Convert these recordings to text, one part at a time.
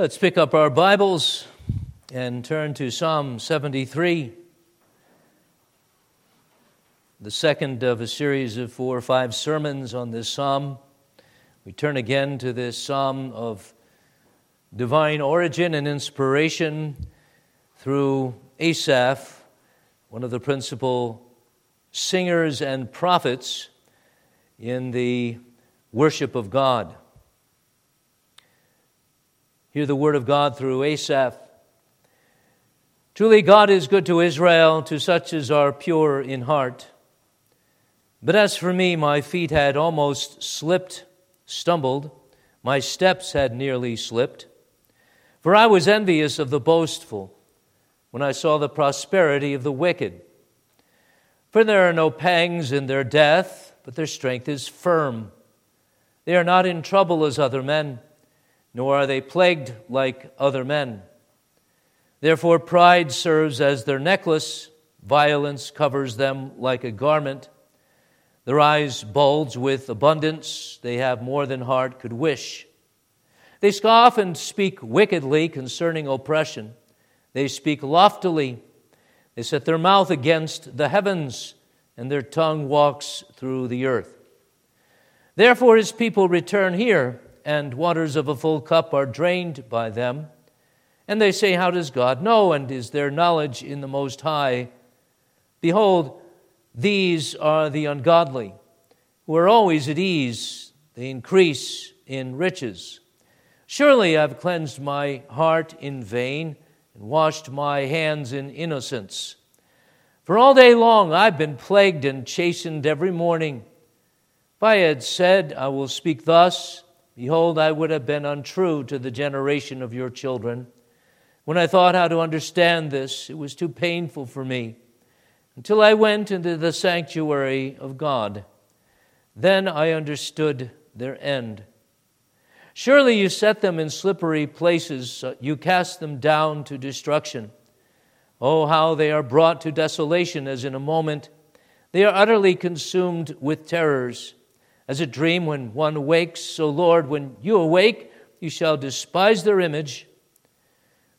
Let's pick up our Bibles and turn to Psalm 73, the second of a series of four or five sermons on this psalm. We turn again to this psalm of divine origin and inspiration through Asaph, one of the principal singers and prophets in the worship of God. Hear the word of God through Asaph. Truly, God is good to Israel, to such as are pure in heart. But as for me, my feet had almost slipped, stumbled, my steps had nearly slipped. For I was envious of the boastful when I saw the prosperity of the wicked. For there are no pangs in their death, but their strength is firm. They are not in trouble as other men nor are they plagued like other men. Therefore, pride serves as their necklace, violence covers them like a garment. Their eyes bulge with abundance, they have more than heart could wish. They scoff and speak wickedly concerning oppression. They speak loftily. They set their mouth against the heavens, and their tongue walks through the earth. Therefore, his people return here and waters of a full cup are drained by them. And they say, How does God know? And is there knowledge in the Most High? Behold, these are the ungodly, who are always at ease, they increase in riches. Surely I've cleansed my heart in vain and washed my hands in innocence. For all day long I've been plagued and chastened every morning. If I had said, I will speak thus, Behold, I would have been untrue to the generation of your children. When I thought how to understand this, it was too painful for me until I went into the sanctuary of God. Then I understood their end. Surely you set them in slippery places, you cast them down to destruction. Oh, how they are brought to desolation as in a moment. They are utterly consumed with terrors. As a dream when one awakes, so Lord, when you awake, you shall despise their image.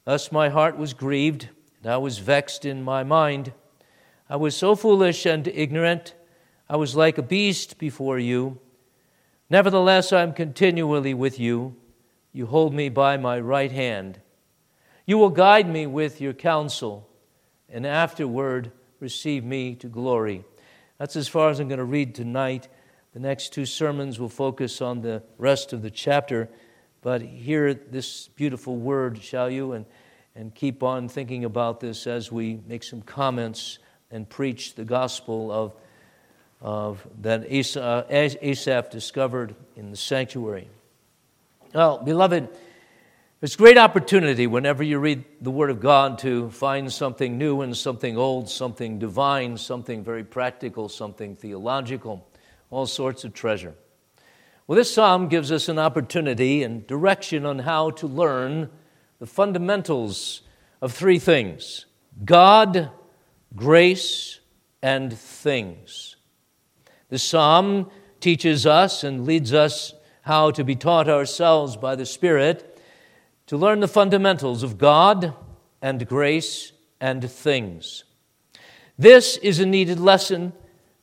Thus my heart was grieved, and I was vexed in my mind. I was so foolish and ignorant, I was like a beast before you. Nevertheless, I am continually with you. You hold me by my right hand. You will guide me with your counsel, and afterward receive me to glory. That's as far as I'm going to read tonight. The next two sermons will focus on the rest of the chapter, but hear this beautiful word, shall you? And, and keep on thinking about this as we make some comments and preach the gospel of, of that Asaph discovered in the sanctuary. Well, beloved, it's a great opportunity whenever you read the Word of God to find something new and something old, something divine, something very practical, something theological all sorts of treasure. Well, this psalm gives us an opportunity and direction on how to learn the fundamentals of three things God, grace, and things. The psalm teaches us and leads us how to be taught ourselves by the Spirit to learn the fundamentals of God and grace and things. This is a needed lesson,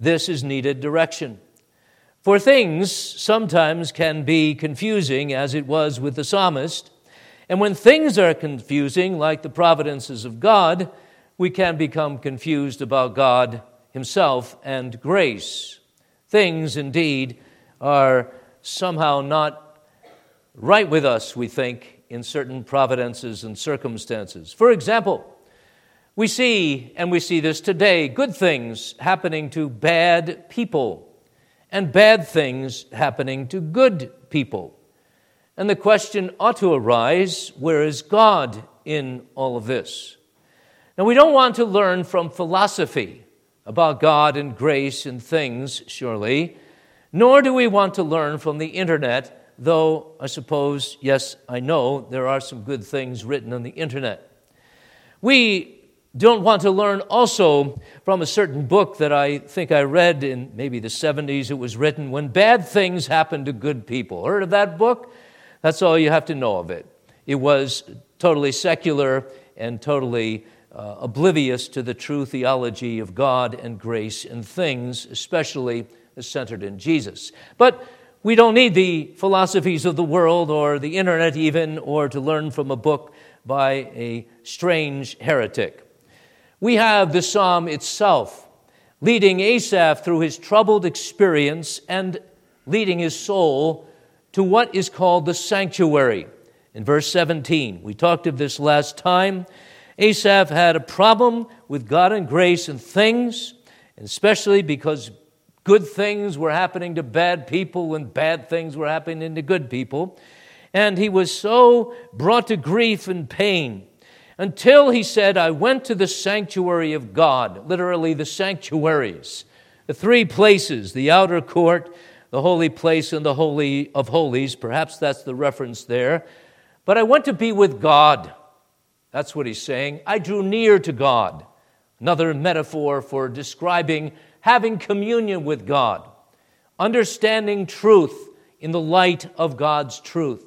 this is needed direction. For things sometimes can be confusing, as it was with the psalmist. And when things are confusing, like the providences of God, we can become confused about God Himself and grace. Things, indeed, are somehow not right with us, we think, in certain providences and circumstances. For example, we see, and we see this today, good things happening to bad people and bad things happening to good people. And the question ought to arise where is God in all of this? Now, we don't want to learn from philosophy about God and grace and things, surely, nor do we want to learn from the internet, though I suppose, yes, I know there are some good things written on the internet. We don't want to learn also from a certain book that I think I read in maybe the 70s. It was written, When Bad Things Happen to Good People. Heard of that book? That's all you have to know of it. it was totally secular and totally uh, oblivious to the true theology of God and grace and things, especially centered in Jesus. But we don't need the philosophies of the world or the internet, even, or to learn from a book by a strange heretic. We have the psalm itself leading Asaph through his troubled experience and leading his soul to what is called the sanctuary. In verse 17, we talked of this last time. Asaph had a problem with God and grace and things, especially because good things were happening to bad people and bad things were happening to good people. And he was so brought to grief and pain until he said, I went to the sanctuary of God, literally the sanctuaries, the three places, the outer court, the holy place, and the holy of holies. Perhaps that's the reference there. But I went to be with God. That's what he's saying. I drew near to God. Another metaphor for describing having communion with God, understanding truth in the light of God's truth,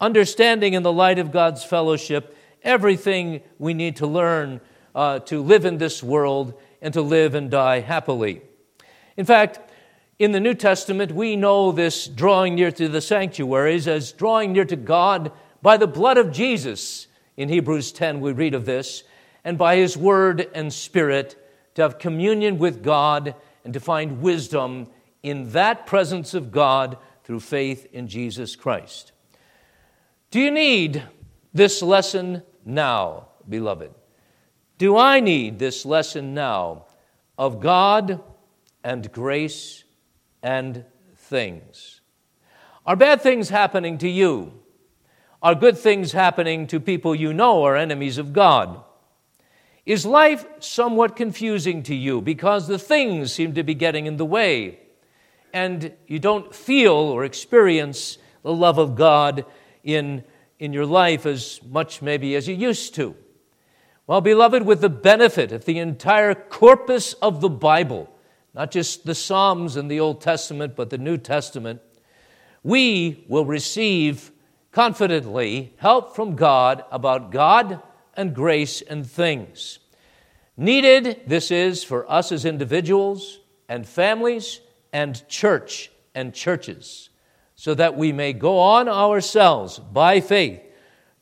understanding in the light of God's fellowship everything we need to learn uh, to live in this world and to live and die happily. In fact, in the New Testament, we know this drawing near to the sanctuaries as drawing near to God by the blood of Jesus. In Hebrews 10, we read of this, and by his word and spirit to have communion with God and to find wisdom in that presence of God through faith in Jesus Christ. Do you need this lesson now, beloved? Do I need this lesson now of God and grace and things? Are bad things happening to you? Are good things happening to people you know are enemies of God? Is life somewhat confusing to you because the things seem to be getting in the way and you don't feel or experience the love of God in in your life as much maybe as you used to. Well, beloved, with the benefit of the entire corpus of the Bible, not just the Psalms and the Old Testament, but the New Testament, we will receive confidently help from God about God and grace and things. Needed, this is for us as individuals and families and church and churches so that we may go on ourselves by faith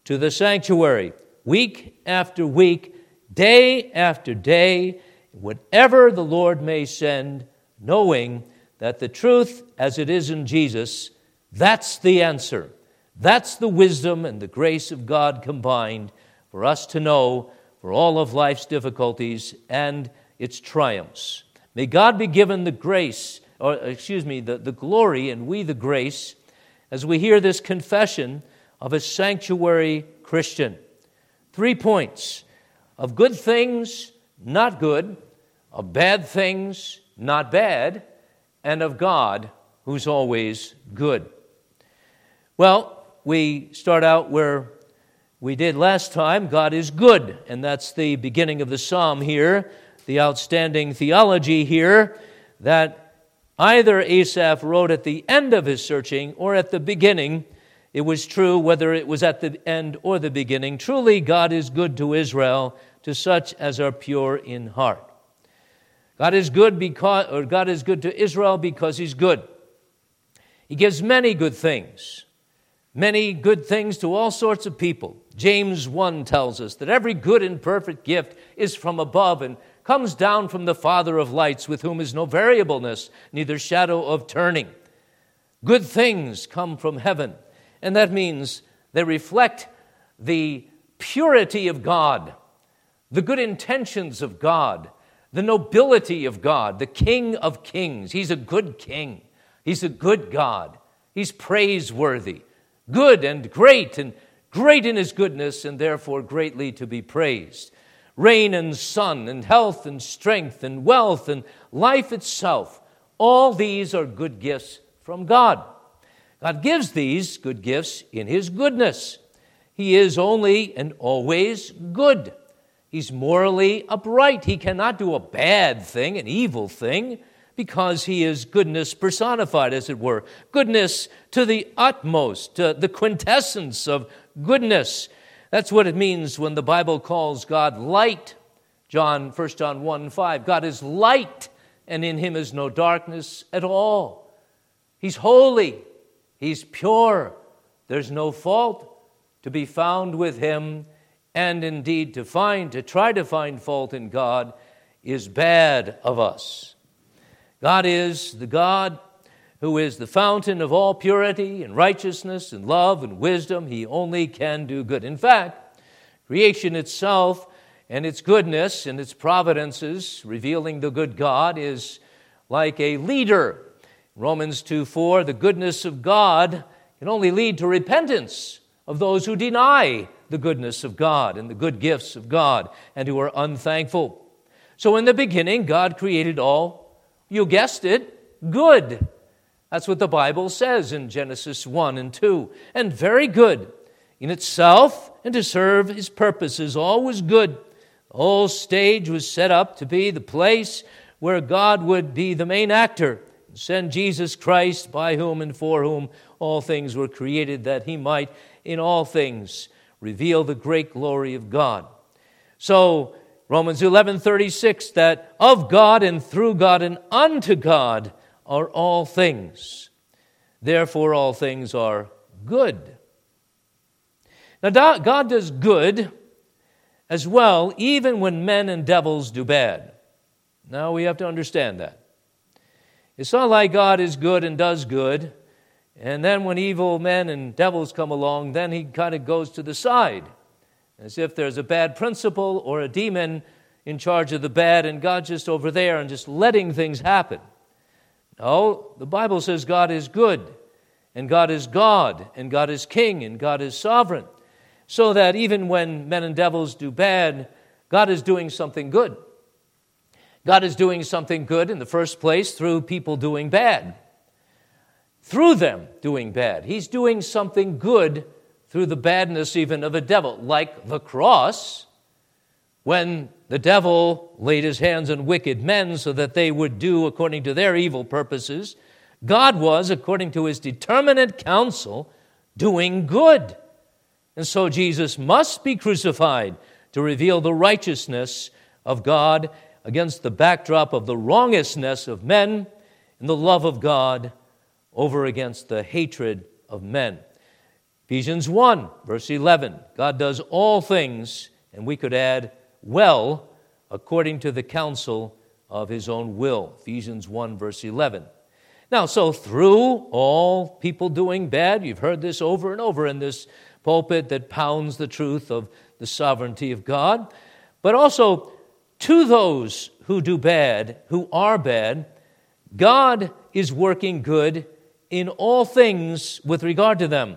to the sanctuary week after week, day after day, whatever the Lord may send, knowing that the truth as it is in Jesus, that's the answer. That's the wisdom and the grace of God combined for us to know for all of life's difficulties and its triumphs. May God be given the grace or excuse me, the, the glory and we the grace as we hear this confession of a sanctuary Christian. Three points of good things, not good, of bad things, not bad, and of God, who's always good. Well, we start out where we did last time God is good, and that's the beginning of the psalm here, the outstanding theology here that Either Asaph wrote at the end of his searching or at the beginning. It was true whether it was at the end or the beginning. Truly, God is good to Israel, to such as are pure in heart. God is good because, or God is good to Israel because He's good. He gives many good things, many good things to all sorts of people. James 1 tells us that every good and perfect gift is from above and comes down from the Father of lights, with whom is no variableness, neither shadow of turning. Good things come from heaven, and that means they reflect the purity of God, the good intentions of God, the nobility of God, the King of kings. He's a good king, He's a good God, He's praiseworthy, good and great, and great in His goodness, and therefore greatly to be praised rain and sun, and health and strength, and wealth and life itself. All these are good gifts from God. God gives these good gifts in His goodness. He is only and always good. He's morally upright. He cannot do a bad thing, an evil thing. because he is goodness personified, as it were. Goodness to the utmost, uh, the quintessence of goodness. That's what it means when the Bible calls God light. John, 1 John 1 5. God is light, and in him is no darkness at all. He's holy, he's pure, there's no fault to be found with him, and indeed to find, to try to find fault in God is bad of us. God is the God who is the fountain of all purity and righteousness and love and wisdom. He only can do good. In fact, creation itself and its goodness and its providences, revealing the good God, is like a leader. Romans 2 4, the goodness of God can only lead to repentance of those who deny the goodness of God and the good gifts of God and who are unthankful. So, in the beginning, God created all, you guessed it, good. That's what the Bible says in Genesis 1 and 2. And very good in itself and to serve his purposes. All was good. The whole stage was set up to be the place where God would be the main actor and send Jesus Christ, by whom and for whom all things were created, that he might in all things reveal the great glory of God. So, Romans 11:36 that of God and through God and unto God are all things. Therefore, all things are good. Now, God does good as well, even when men and devils do bad. Now, we have to understand that. It's not like God is good and does good, and then when evil men and devils come along, then he kind of goes to the side, as if there's a bad principle or a demon in charge of the bad, and God's just over there and just letting things happen. No, the Bible says God is good, and God is God, and God is king, and God is sovereign. So that even when men and devils do bad, God is doing something good. God is doing something good in the first place through people doing bad, through them doing bad. He's doing something good through the badness even of a devil, like the cross when the devil laid his hands on wicked men so that they would do according to their evil purposes, God was, according to his determinate counsel, doing good. And so Jesus must be crucified to reveal the righteousness of God against the backdrop of the wrongousness of men and the love of God over against the hatred of men. Ephesians 1, verse 11 God does all things, and we could add, well according to the counsel of his own will. Ephesians 1, verse 11. Now, so through all people doing bad, you've heard this over and over in this pulpit that pounds the truth of the sovereignty of God, but also to those who do bad, who are bad, God is working good in all things with regard to them.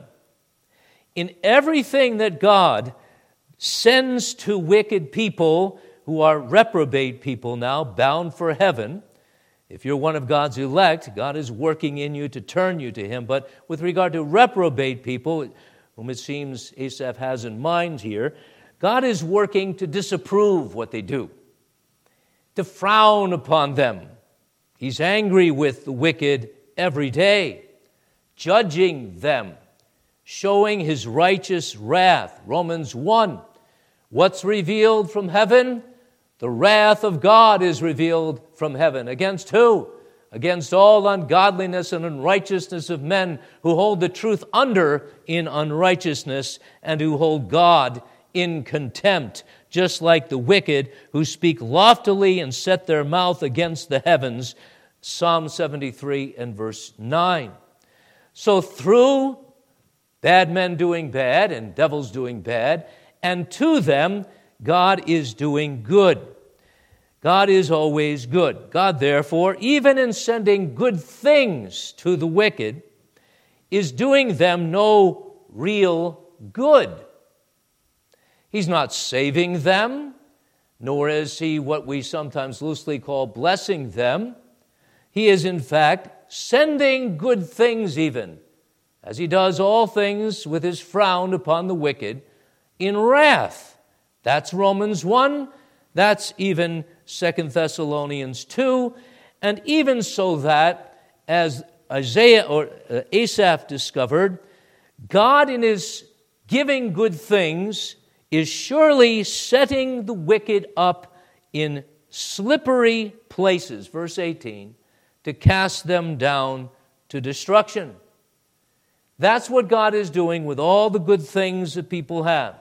In everything that God sends to wicked people who are reprobate people now, bound for heaven. If you're one of God's elect, God is working in you to turn you to Him. But with regard to reprobate people, whom it seems Asaph has in mind here, God is working to disapprove what they do, to frown upon them. He's angry with the wicked every day, judging them showing his righteous wrath. Romans 1. What's revealed from heaven? The wrath of God is revealed from heaven. Against who? Against all ungodliness and unrighteousness of men who hold the truth under in unrighteousness and who hold God in contempt, just like the wicked who speak loftily and set their mouth against the heavens. Psalm 73 and verse 9. So, through bad men doing bad and devils doing bad, and to them God is doing good. God is always good. God, therefore, even in sending good things to the wicked, is doing them no real good. He's not saving them, nor is he what we sometimes loosely call blessing them. He is, in fact, sending good things even as he does all things with his frown upon the wicked, in wrath. That's Romans 1. That's even Second Thessalonians 2. And even so that, as Isaiah or uh, Asaph discovered, God in his giving good things is surely setting the wicked up in slippery places, verse 18, to cast them down to destruction. That's what God is doing with all the good things that people have,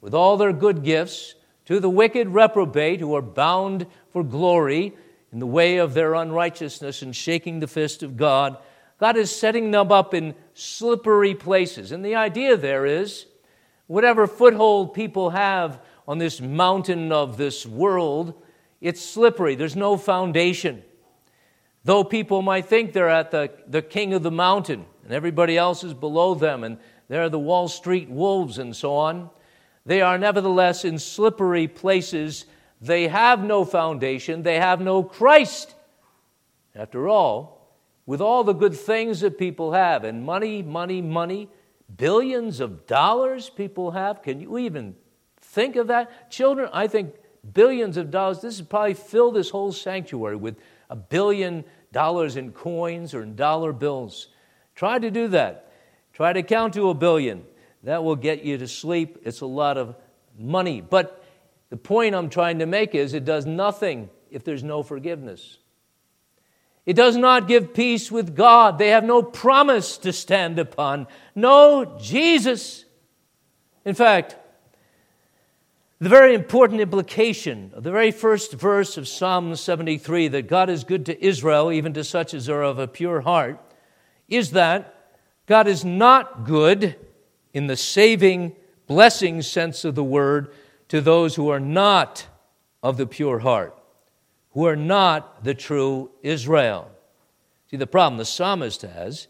with all their good gifts, to the wicked reprobate who are bound for glory in the way of their unrighteousness and shaking the fist of God. God is setting them up in slippery places. And the idea there is whatever foothold people have on this mountain of this world, it's slippery. There's no foundation. Though people might think they're at the, the king of the mountain and everybody else is below them and they're the Wall Street wolves and so on, they are nevertheless in slippery places. They have no foundation, they have no Christ. After all, with all the good things that people have, and money, money, money, billions of dollars people have, can you even think of that? Children, I think billions of dollars, this would probably fill this whole sanctuary with a billion dollars in coins or in dollar bills. Try to do that. Try to count to a billion. That will get you to sleep. It's a lot of money. But the point I'm trying to make is it does nothing if there's no forgiveness. It does not give peace with God. They have no promise to stand upon, no Jesus. In fact, the very important implication of the very first verse of Psalm 73 that God is good to Israel, even to such as are of a pure heart, is that God is not good in the saving, blessing sense of the word to those who are not of the pure heart, who are not the true Israel. See, the problem the psalmist has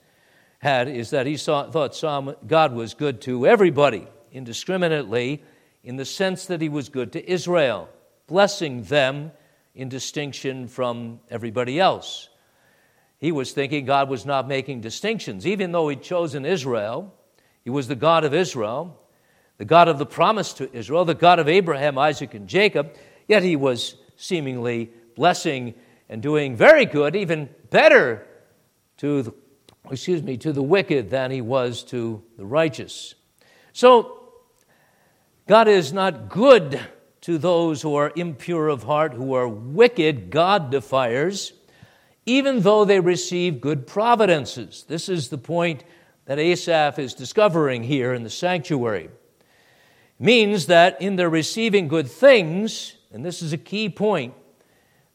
had is that he saw, thought Psalm, God was good to everybody indiscriminately in the sense that he was good to Israel, blessing them in distinction from everybody else. He was thinking God was not making distinctions. Even though he'd chosen Israel, he was the God of Israel, the God of the promise to Israel, the God of Abraham, Isaac, and Jacob, yet he was seemingly blessing and doing very good, even better to the, excuse me, to the wicked than he was to the righteous. So God is not good to those who are impure of heart, who are wicked God defiers even though they receive good providences. This is the point that Asaph is discovering here in the sanctuary. Means that in their receiving good things, and this is a key point,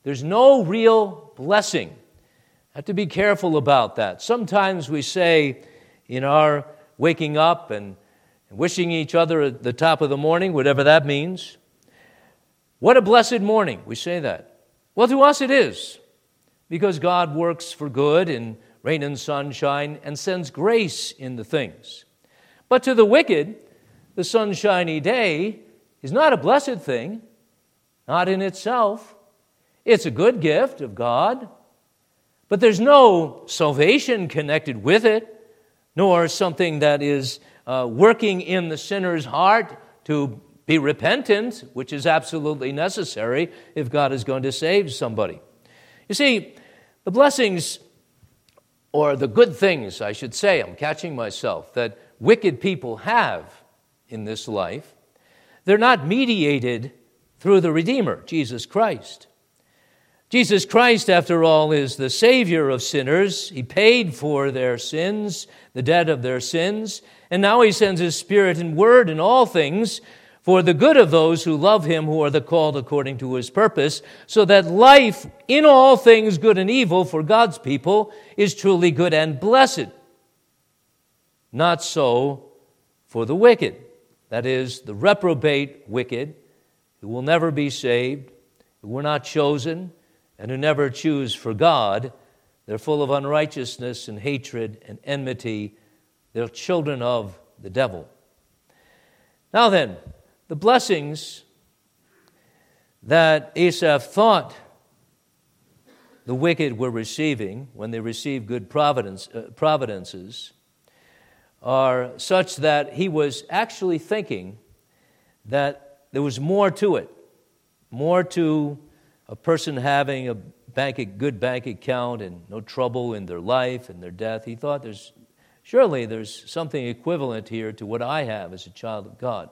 there's no real blessing. I have to be careful about that. Sometimes we say in our waking up and wishing each other at the top of the morning, whatever that means, what a blessed morning. We say that. Well, to us it is because God works for good in rain and sunshine and sends grace in the things. But to the wicked, the sunshiny day is not a blessed thing, not in itself. It's a good gift of God, but there's no salvation connected with it, nor something that is uh, working in the sinner's heart to be repentant, which is absolutely necessary if God is going to save somebody. You see, the blessings, or the good things, I should say, I'm catching myself, that wicked people have in this life, they're not mediated through the Redeemer, Jesus Christ. Jesus Christ, after all, is the Savior of sinners. He paid for their sins, the debt of their sins, and now He sends His Spirit and Word in all things for the good of those who love him, who are the called according to his purpose, so that life in all things, good and evil, for God's people is truly good and blessed. Not so for the wicked, that is, the reprobate wicked, who will never be saved, who were not chosen, and who never choose for God. They're full of unrighteousness and hatred and enmity. They're children of the devil. Now then, the blessings that Asaph thought the wicked were receiving when they received good providence, uh, providences are such that he was actually thinking that there was more to it, more to a person having a bank, good bank account and no trouble in their life and their death. He thought there's surely there's something equivalent here to what I have as a child of God.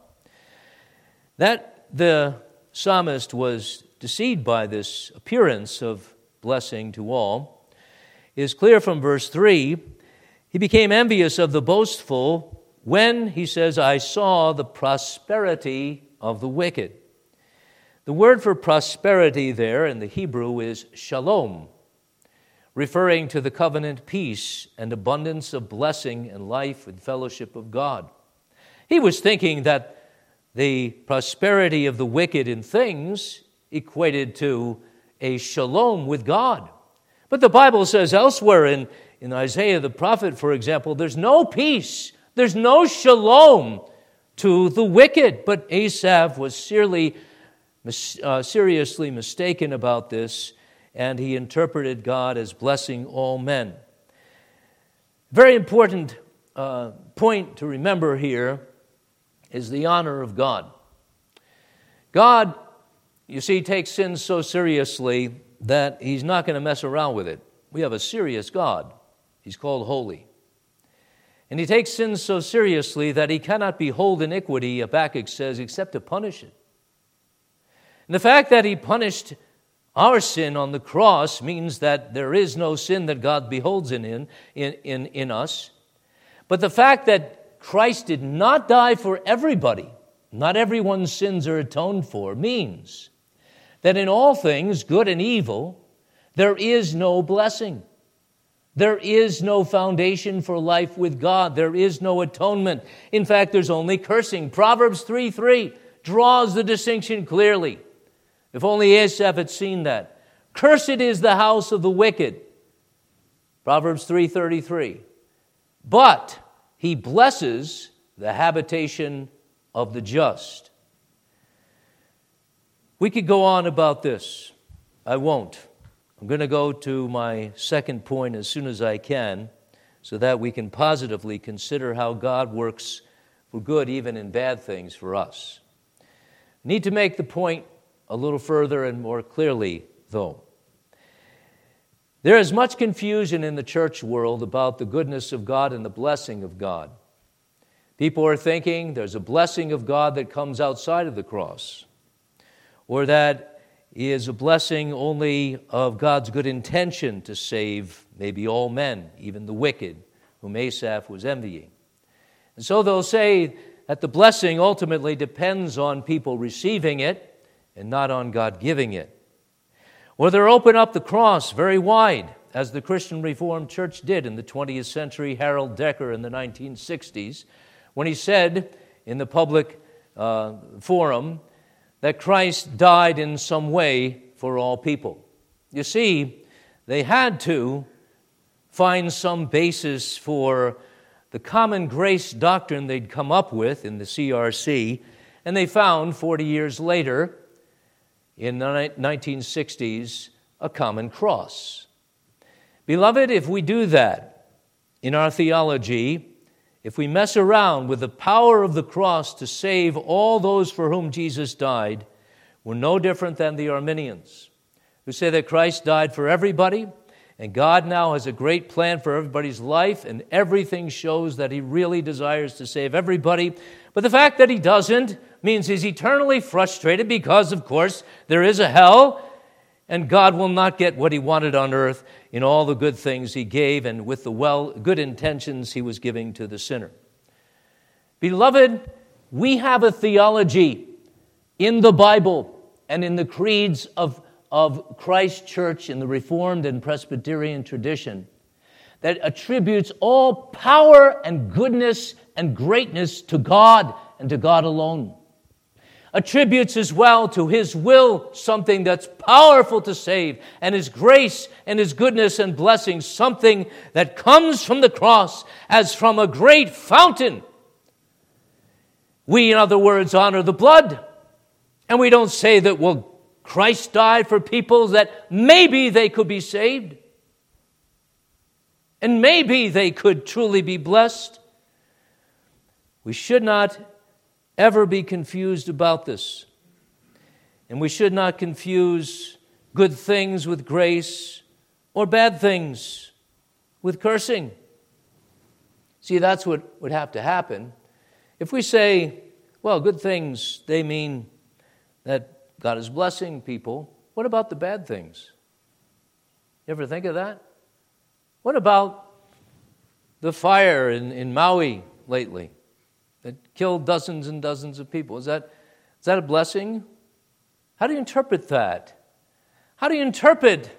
That the psalmist was deceived by this appearance of blessing to all is clear from verse 3. He became envious of the boastful when, he says, I saw the prosperity of the wicked. The word for prosperity there in the Hebrew is shalom, referring to the covenant peace and abundance of blessing and life and fellowship of God. He was thinking that the prosperity of the wicked in things equated to a shalom with God. But the Bible says elsewhere in, in Isaiah the prophet, for example, there's no peace, there's no shalom to the wicked. But Asaph was seriously uh, seriously mistaken about this, and he interpreted God as blessing all men. Very important uh, point to remember here is the honor of God. God, you see, takes sin so seriously that he's not going to mess around with it. We have a serious God. He's called holy. And he takes sin so seriously that he cannot behold iniquity, Habakkuk says, except to punish it. And the fact that he punished our sin on the cross means that there is no sin that God beholds in, in, in, in us. But the fact that Christ did not die for everybody, not everyone's sins are atoned for, means that in all things, good and evil, there is no blessing. There is no foundation for life with God. There is no atonement. In fact, there's only cursing. Proverbs 3 3 draws the distinction clearly. If only Asaph had seen that. Cursed is the house of the wicked. Proverbs 3:33. But he blesses the habitation of the just. We could go on about this. I won't. I'm going to go to my second point as soon as I can so that we can positively consider how God works for good even in bad things for us. Need to make the point a little further and more clearly, though. There is much confusion in the church world about the goodness of God and the blessing of God. People are thinking there's a blessing of God that comes outside of the cross, or that is a blessing only of God's good intention to save maybe all men, even the wicked, whom Asaph was envying. And so they'll say that the blessing ultimately depends on people receiving it and not on God giving it. They're open up the cross very wide, as the Christian Reformed Church did in the 20th century, Harold Dekker in the 1960s, when he said in the public uh, forum that Christ died in some way for all people. You see, they had to find some basis for the common grace doctrine they'd come up with in the CRC, and they found 40 years later in the 1960s a common cross. Beloved, if we do that in our theology, if we mess around with the power of the cross to save all those for whom Jesus died, we're no different than the Arminians, who say that Christ died for everybody, and God now has a great plan for everybody's life, and everything shows that He really desires to save everybody. But the fact that He doesn't means he's eternally frustrated because, of course, there is a hell, and God will not get what he wanted on earth in all the good things he gave and with the well, good intentions he was giving to the sinner. Beloved, we have a theology in the Bible and in the creeds of, of Christ Church in the Reformed and Presbyterian tradition that attributes all power and goodness and greatness to God and to God alone attributes as well to His will something that's powerful to save, and His grace and His goodness and blessing something that comes from the cross as from a great fountain. We, in other words, honor the blood, and we don't say that, well, Christ died for people that maybe they could be saved, and maybe they could truly be blessed. We should not ever be confused about this. And we should not confuse good things with grace or bad things with cursing. See, that's what would have to happen. If we say, well, good things, they mean that God is blessing people, what about the bad things? You ever think of that? What about the fire in, in Maui lately that killed dozens and dozens of people? Is that, is that a blessing? How do you interpret that? How do you interpret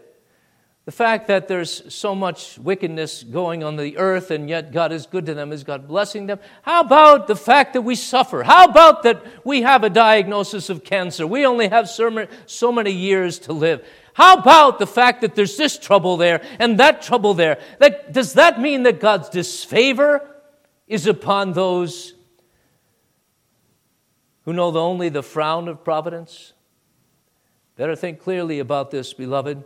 the fact that there's so much wickedness going on the earth and yet God is good to them? Is God blessing them? How about the fact that we suffer? How about that we have a diagnosis of cancer? We only have so many years to live. How about the fact that there's this trouble there and that trouble there? That, does that mean that God's disfavor is upon those who know only the frown of providence? Better think clearly about this, beloved,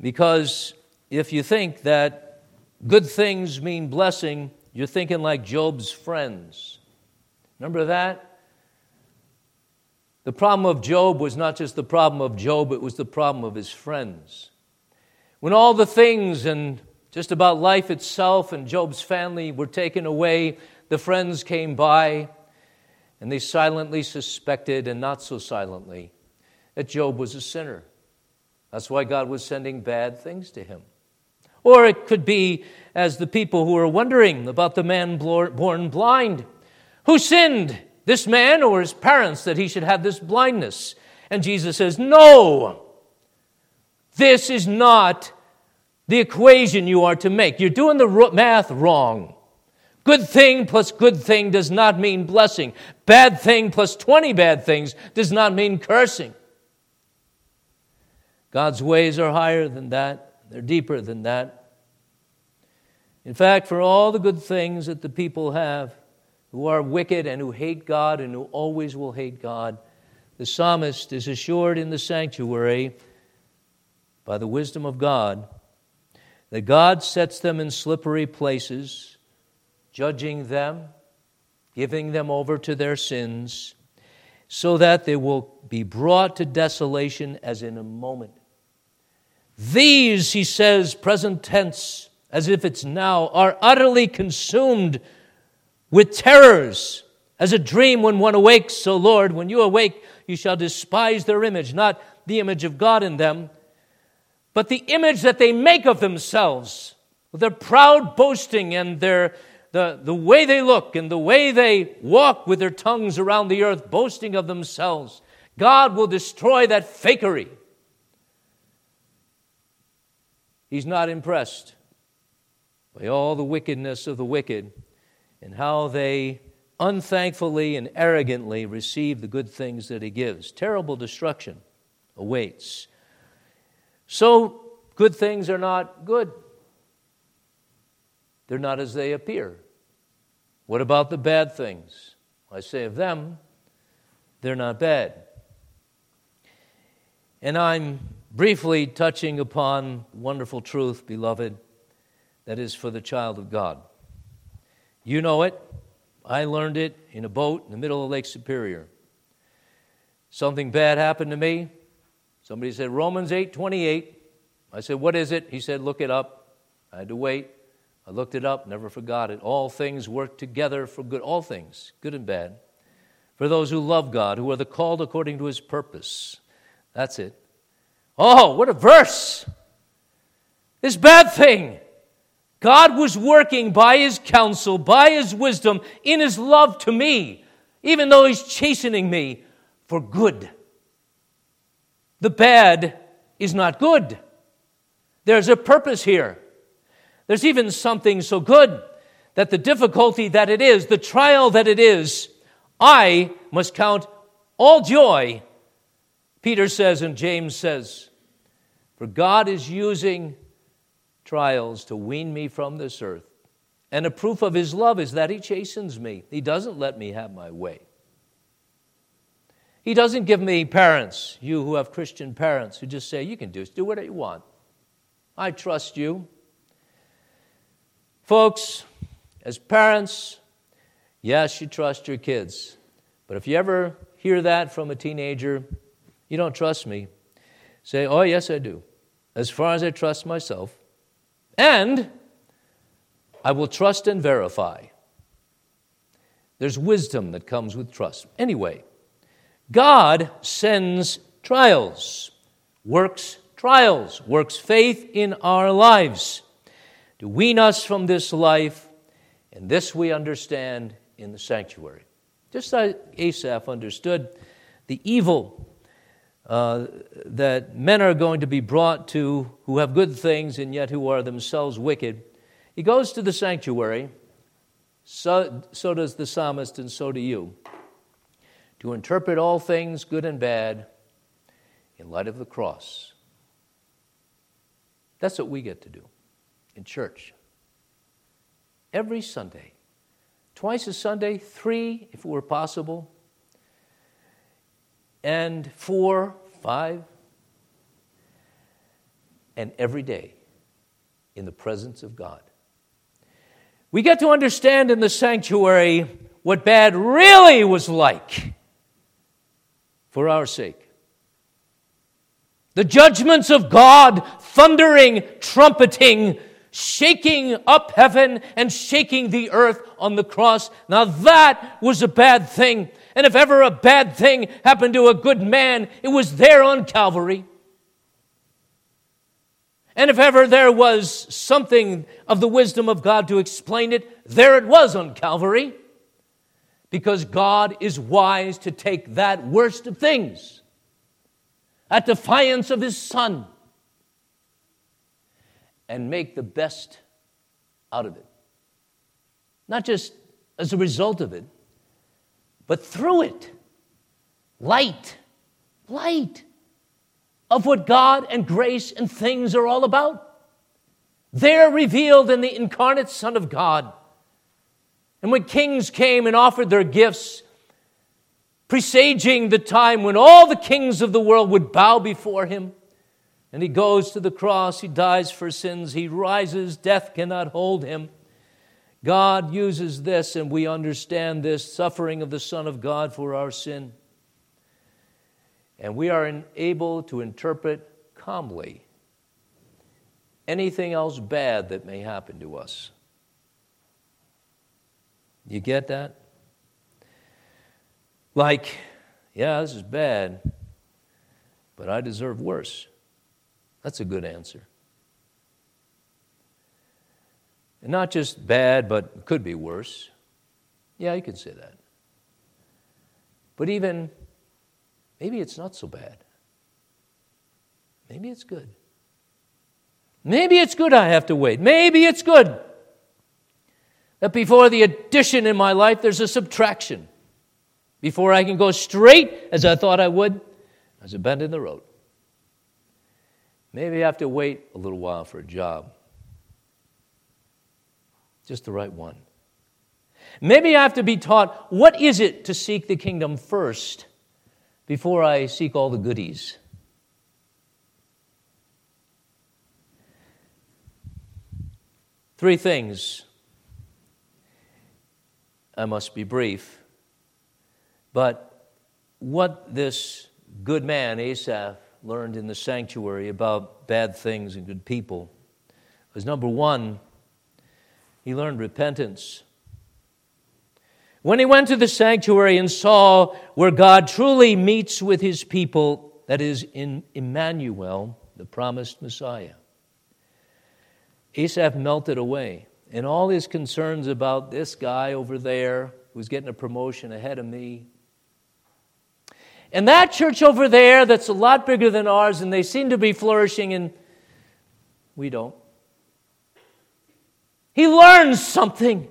because if you think that good things mean blessing, you're thinking like Job's friends. Remember that? The problem of Job was not just the problem of Job, it was the problem of his friends. When all the things and just about life itself and Job's family were taken away, the friends came by and they silently suspected, and not so silently, that Job was a sinner. That's why God was sending bad things to him. Or it could be as the people who are wondering about the man born blind. Who sinned? this man or his parents that he should have this blindness? And Jesus says, No, this is not the equation you are to make. You're doing the math wrong. Good thing plus good thing does not mean blessing. Bad thing plus 20 bad things does not mean cursing. God's ways are higher than that, they're deeper than that. In fact, for all the good things that the people have, who are wicked and who hate God and who always will hate God, the psalmist is assured in the sanctuary by the wisdom of God that God sets them in slippery places, judging them, giving them over to their sins, so that they will be brought to desolation as in a moment. These, he says, present tense, as if it's now, are utterly consumed with terrors, as a dream when one awakes. So, Lord, when you awake, you shall despise their image, not the image of God in them, but the image that they make of themselves, their proud boasting and their the, the way they look and the way they walk with their tongues around the earth, boasting of themselves. God will destroy that fakery. He's not impressed by all the wickedness of the wicked and how they unthankfully and arrogantly receive the good things that He gives. Terrible destruction awaits. So, good things are not good, they're not as they appear. What about the bad things? I say of them, they're not bad. And I'm briefly touching upon wonderful truth, beloved, that is for the child of God. You know it. I learned it in a boat in the middle of Lake Superior. Something bad happened to me. Somebody said, Romans 8 28. I said, What is it? He said, Look it up. I had to wait. I looked it up, never forgot it. All things work together for good, all things, good and bad, for those who love God, who are the called according to his purpose. That's it. Oh, what a verse! This bad thing God was working by his counsel, by his wisdom, in his love to me, even though he's chastening me for good. The bad is not good. There's a purpose here. There's even something so good that the difficulty that it is, the trial that it is, I must count all joy, Peter says and James says. For God is using trials to wean me from this earth. And a proof of his love is that he chastens me. He doesn't let me have my way. He doesn't give me parents, you who have Christian parents, who just say, You can do, do whatever you want. I trust you. Folks, as parents, yes, you trust your kids. But if you ever hear that from a teenager, you don't trust me. Say, oh, yes, I do, as far as I trust myself. And I will trust and verify. There's wisdom that comes with trust. Anyway, God sends trials, works trials, works faith in our lives to wean us from this life, and this we understand in the sanctuary. Just as Asaph understood the evil uh, that men are going to be brought to who have good things and yet who are themselves wicked, he goes to the sanctuary. So, so does the psalmist, and so do you. To interpret all things, good and bad, in light of the cross. That's what we get to do in church. Every Sunday. Twice a Sunday, three if it were possible, and four, five, and every day in the presence of God. We get to understand in the sanctuary what bad really was like for our sake. The judgments of God, thundering, trumpeting, shaking up heaven and shaking the earth on the cross. Now that was a bad thing. And if ever a bad thing happened to a good man, it was there on Calvary. And if ever there was something of the wisdom of God to explain it, there it was on Calvary. Because God is wise to take that worst of things, at defiance of His Son, and make the best out of it. Not just as a result of it, but through it. Light, light of what God and grace and things are all about. They're revealed in the incarnate Son of God. And when kings came and offered their gifts, presaging the time when all the kings of the world would bow before him, and he goes to the cross, he dies for sins, he rises, death cannot hold him. God uses this, and we understand this suffering of the Son of God for our sin. And we are able to interpret calmly anything else bad that may happen to us. You get that? Like, yeah, this is bad, but I deserve worse. That's a good answer. And not just bad, but could be worse. Yeah, you can say that. But even, maybe it's not so bad. Maybe it's good. Maybe it's good I have to wait. Maybe it's good that before the addition in my life, there's a subtraction. Before I can go straight as I thought I would, a bend in the road. Maybe I have to wait a little while for a job. Just the right one. Maybe I have to be taught what is it to seek the kingdom first before I seek all the goodies. Three things. I must be brief. But what this good man, Asaph, learned in the sanctuary about bad things and good people was number one, he learned repentance. When he went to the sanctuary and saw where God truly meets with his people, that is, in Emmanuel, the promised Messiah, Asaph melted away. And all his concerns about this guy over there who's getting a promotion ahead of me, and that church over there that's a lot bigger than ours and they seem to be flourishing and we don't. He learns something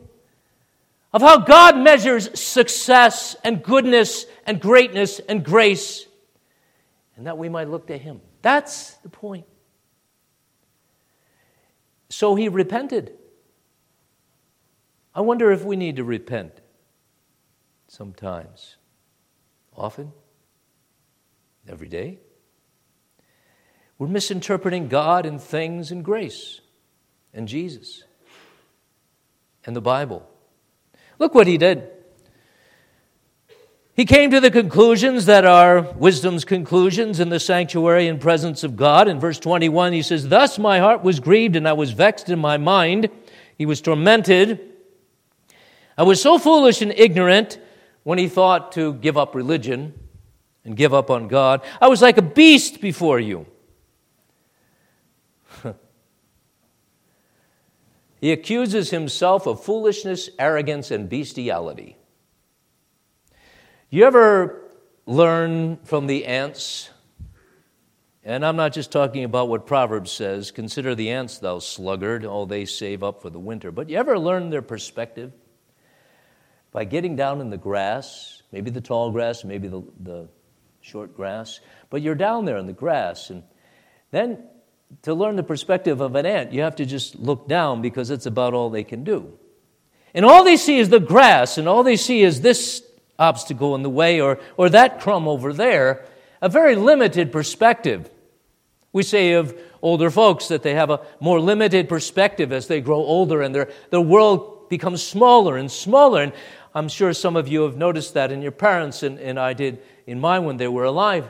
of how God measures success and goodness and greatness and grace, and that we might look to Him. That's the point. So he repented. I wonder if we need to repent sometimes. Often? Every day. We're misinterpreting God and things and grace and Jesus and the Bible. Look what he did. He came to the conclusions that are wisdom's conclusions in the sanctuary and presence of God. In verse 21, he says, Thus my heart was grieved and I was vexed in my mind. He was tormented. I was so foolish and ignorant when he thought to give up religion and give up on God. I was like a beast before you. he accuses himself of foolishness, arrogance, and bestiality. You ever learn from the ants? And I'm not just talking about what Proverbs says consider the ants, thou sluggard, all they save up for the winter. But you ever learn their perspective? By getting down in the grass, maybe the tall grass, maybe the, the short grass, but you're down there in the grass. And then to learn the perspective of an ant, you have to just look down because it's about all they can do. And all they see is the grass, and all they see is this obstacle in the way or, or that crumb over there. A very limited perspective. We say of older folks that they have a more limited perspective as they grow older and their, their world becomes smaller and smaller. And I'm sure some of you have noticed that in your parents, and, and I did in mine when they were alive.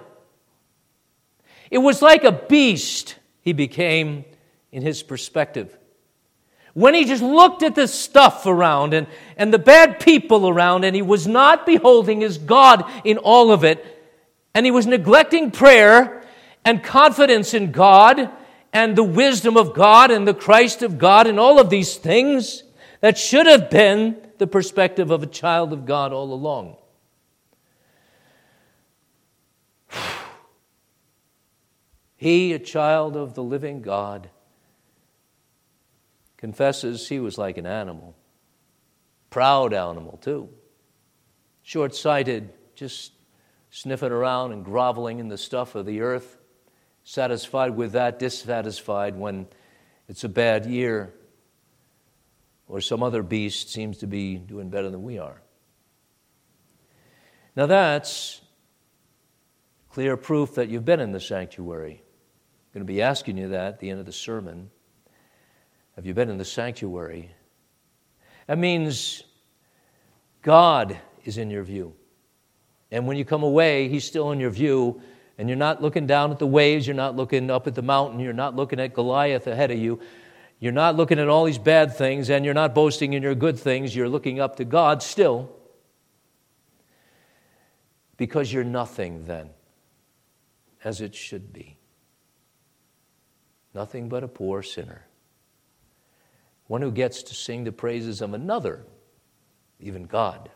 It was like a beast he became in his perspective. When he just looked at the stuff around and, and the bad people around, and he was not beholding his God in all of it, and he was neglecting prayer and confidence in God and the wisdom of God and the Christ of God and all of these things that should have been the perspective of a child of God all along. He, a child of the living God, confesses he was like an animal. Proud animal, too. Short sighted, just sniffing around and groveling in the stuff of the earth, satisfied with that, dissatisfied when it's a bad year or some other beast seems to be doing better than we are. Now, that's clear proof that you've been in the sanctuary. I'm going to be asking you that at the end of the sermon. Have you been in the sanctuary? That means God is in your view. And when you come away, He's still in your view. And you're not looking down at the waves, you're not looking up at the mountain, you're not looking at Goliath ahead of you. You're not looking at all these bad things, and you're not boasting in your good things. You're looking up to God still. Because you're nothing then, as it should be nothing but a poor sinner. One who gets to sing the praises of another, even God.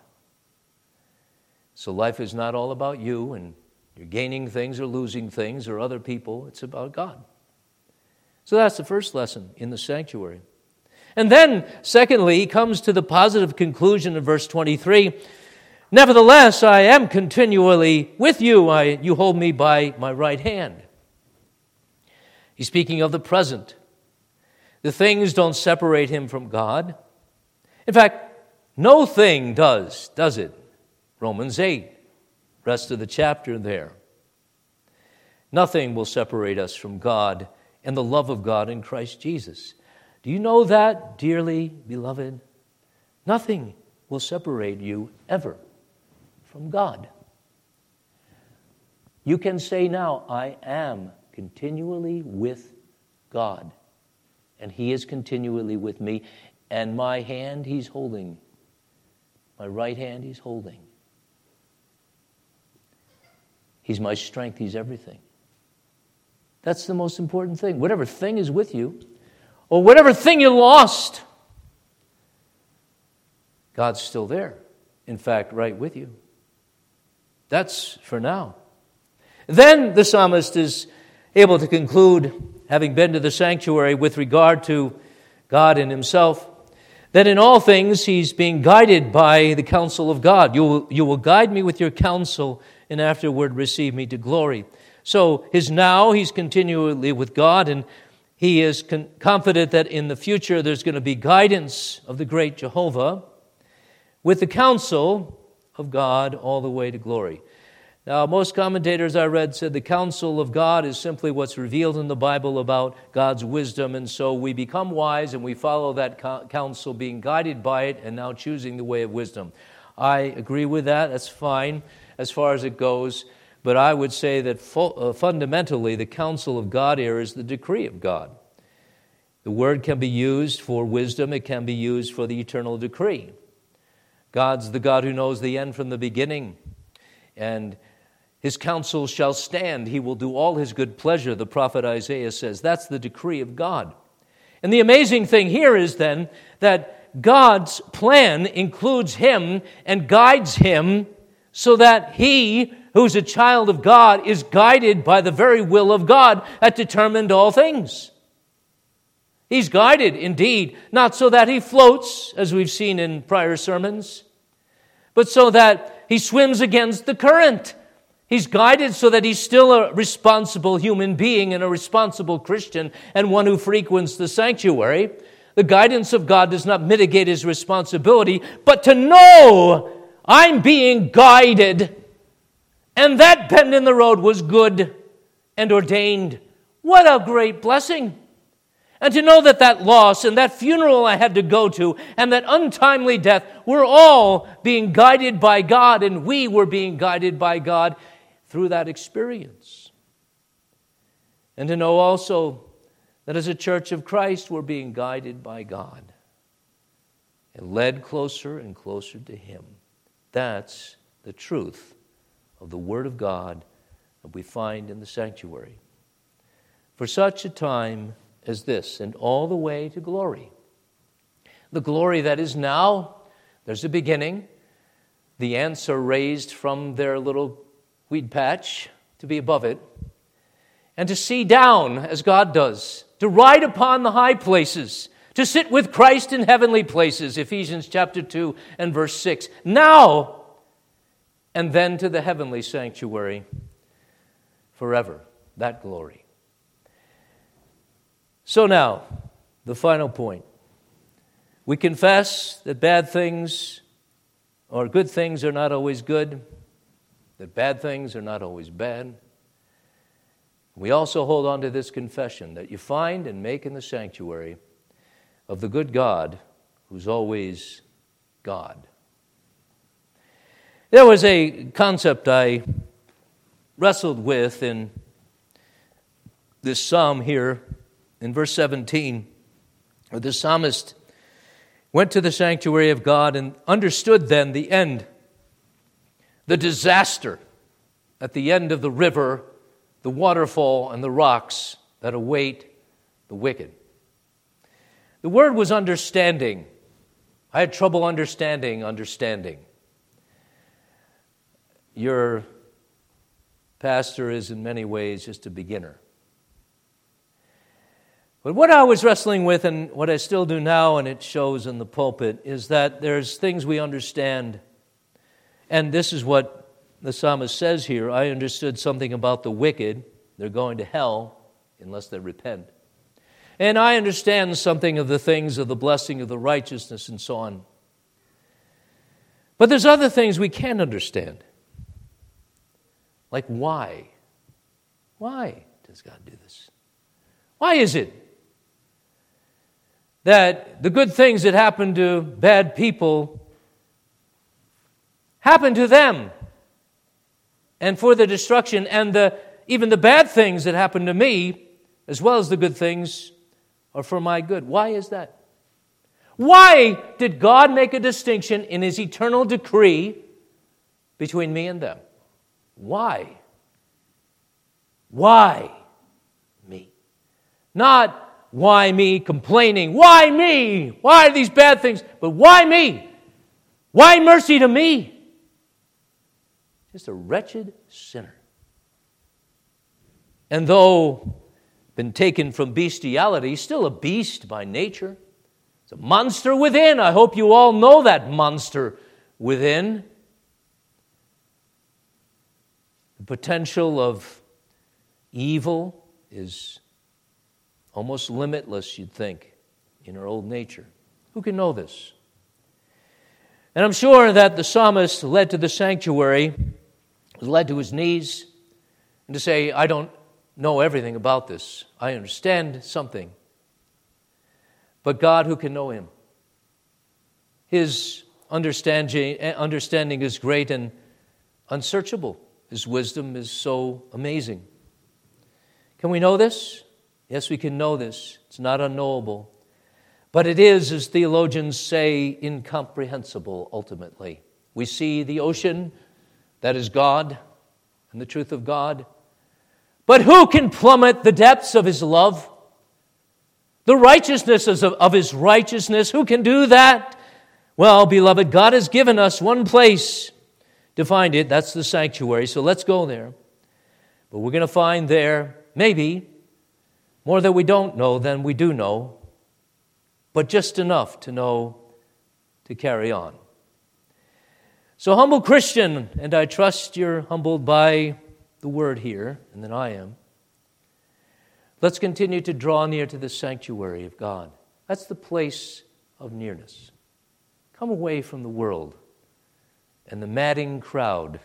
So life is not all about you and you're gaining things or losing things or other people, it's about God. So that's the first lesson in the sanctuary. And then, secondly, he comes to the positive conclusion in verse 23 Nevertheless, I am continually with you. I, you hold me by my right hand. He's speaking of the present. The things don't separate him from God. In fact, no thing does, does it? Romans 8, rest of the chapter there. Nothing will separate us from God and the love of God in Christ Jesus. Do you know that, dearly beloved? Nothing will separate you ever from God. You can say now, I am continually with God. And He is continually with me. And my hand He's holding, my right hand He's holding. He's my strength, He's everything. That's the most important thing. Whatever thing is with you, or whatever thing you lost, God's still there. In fact, right with you. That's for now. Then the psalmist is able to conclude, having been to the sanctuary with regard to God and himself, that in all things he's being guided by the counsel of God. You will, you will guide me with your counsel and afterward receive me to glory. So his now, he's continually with God, and he is con- confident that in the future there's going to be guidance of the great Jehovah with the counsel of God all the way to glory. Now, most commentators I read said the counsel of God is simply what's revealed in the Bible about God's wisdom, and so we become wise and we follow that counsel, being guided by it, and now choosing the way of wisdom. I agree with that. That's fine as far as it goes. But I would say that fu- uh, fundamentally, the counsel of God here is the decree of God. The word can be used for wisdom, it can be used for the eternal decree. God's the God who knows the end from the beginning, and his counsel shall stand. He will do all his good pleasure, the prophet Isaiah says. That's the decree of God. And the amazing thing here is then that God's plan includes him and guides him so that he, who's a child of God, is guided by the very will of God that determined all things. He's guided, indeed, not so that he floats, as we've seen in prior sermons, but so that he swims against the current. He's guided so that he's still a responsible human being and a responsible Christian and one who frequents the sanctuary. The guidance of God does not mitigate his responsibility, but to know I'm being guided. And that bend in the road was good and ordained. What a great blessing! And to know that that loss and that funeral I had to go to and that untimely death were all being guided by God, and we were being guided by God through that experience. And to know also that as a church of Christ, we're being guided by God and led closer and closer to Him. That's the truth of the Word of God that we find in the sanctuary. For such a time as this, and all the way to glory. The glory that is now, there's a beginning. The ants are raised from their little weed patch to be above it, and to see down as God does, to ride upon the high places, to sit with Christ in heavenly places, Ephesians chapter 2 and verse 6. Now, and then to the heavenly sanctuary forever, that glory. So now, the final point. We confess that bad things or good things are not always good, that bad things are not always bad. We also hold on to this confession that you find and make in the sanctuary of the good God who's always God. There was a concept I wrestled with in this psalm here in verse 17, where the psalmist went to the sanctuary of God and understood then the end, the disaster at the end of the river, the waterfall, and the rocks that await the wicked. The word was understanding. I had trouble understanding understanding. Your pastor is in many ways just a beginner. But what I was wrestling with, and what I still do now, and it shows in the pulpit, is that there's things we understand. And this is what the psalmist says here I understood something about the wicked. They're going to hell unless they repent. And I understand something of the things of the blessing of the righteousness and so on. But there's other things we can't understand. Like why? Why does God do this? Why is it that the good things that happen to bad people happen to them and for the destruction, and the, even the bad things that happen to me, as well as the good things, are for my good. Why is that? Why did God make a distinction in His eternal decree between me and them? Why? Why me? Not why me complaining? Why me? Why these bad things? But why me? Why mercy to me? Just a wretched sinner. And though been taken from bestiality, still a beast by nature. It's a monster within. I hope you all know that monster within. The potential of evil is almost limitless, you'd think, in our old nature. Who can know this? And I'm sure that the psalmist led to the sanctuary, led to his knees, and to say, I don't know everything about this. I understand something. But God, who can know him? His understanding, understanding is great and unsearchable. His wisdom is so amazing. Can we know this? Yes, we can know this. It's not unknowable. But it is, as theologians say, incomprehensible ultimately. We see the ocean, that is God and the truth of God. But who can plummet the depths of his love? The righteousness of, his righteousness, who can do that? Well, beloved, God has given us one place to find it. That's the sanctuary. So let's go there. But we're going to find there, maybe, more that we don't know than we do know, but just enough to know to carry on. So, humble Christian, and I trust you're humbled by the word here, and that I am. Let's continue to draw near to the sanctuary of God. That's the place of nearness. Come away from the world and the madding crowd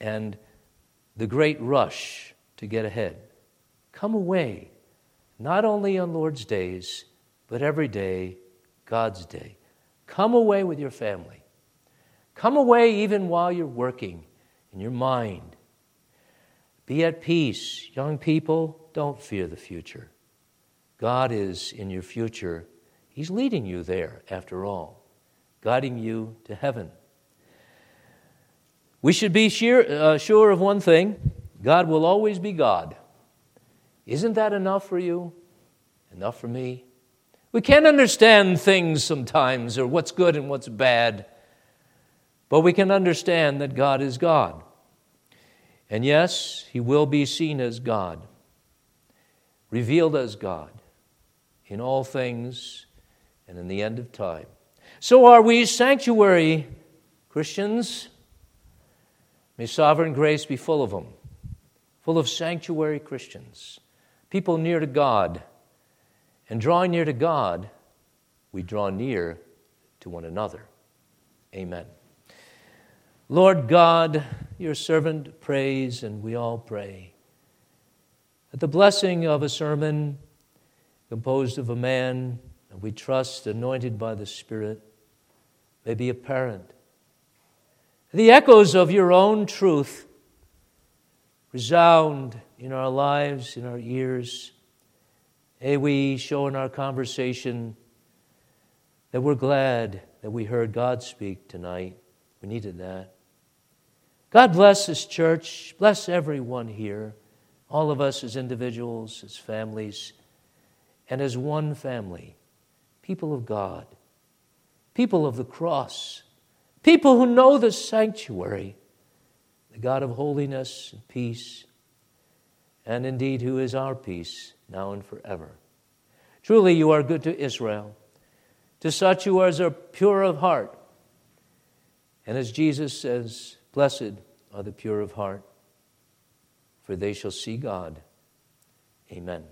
and the great rush to get ahead. Come away, not only on Lord's days, but every day, God's day. Come away with your family. Come away even while you're working in your mind. Be at peace. Young people, don't fear the future. God is in your future. He's leading you there, after all, guiding you to heaven. We should be sure, uh, sure of one thing God will always be God. Isn't that enough for you? Enough for me? We can't understand things sometimes, or what's good and what's bad. But we can understand that God is God. And yes, he will be seen as God, revealed as God in all things and in the end of time. So are we sanctuary Christians. May sovereign grace be full of them, full of sanctuary Christians, people near to God. And drawing near to God, we draw near to one another. Amen. Lord God, your servant prays, and we all pray. That the blessing of a sermon composed of a man, and we trust anointed by the Spirit, may be apparent. The echoes of your own truth resound in our lives, in our ears. May we show in our conversation that we're glad that we heard God speak tonight. We needed that. God bless this church. Bless everyone here, all of us as individuals, as families, and as one family, people of God, people of the cross, people who know the sanctuary, the God of holiness and peace, and indeed who is our peace now and forever. Truly, you are good to Israel, to such who are pure of heart. And as Jesus says, Blessed are the pure of heart, for they shall see God. Amen.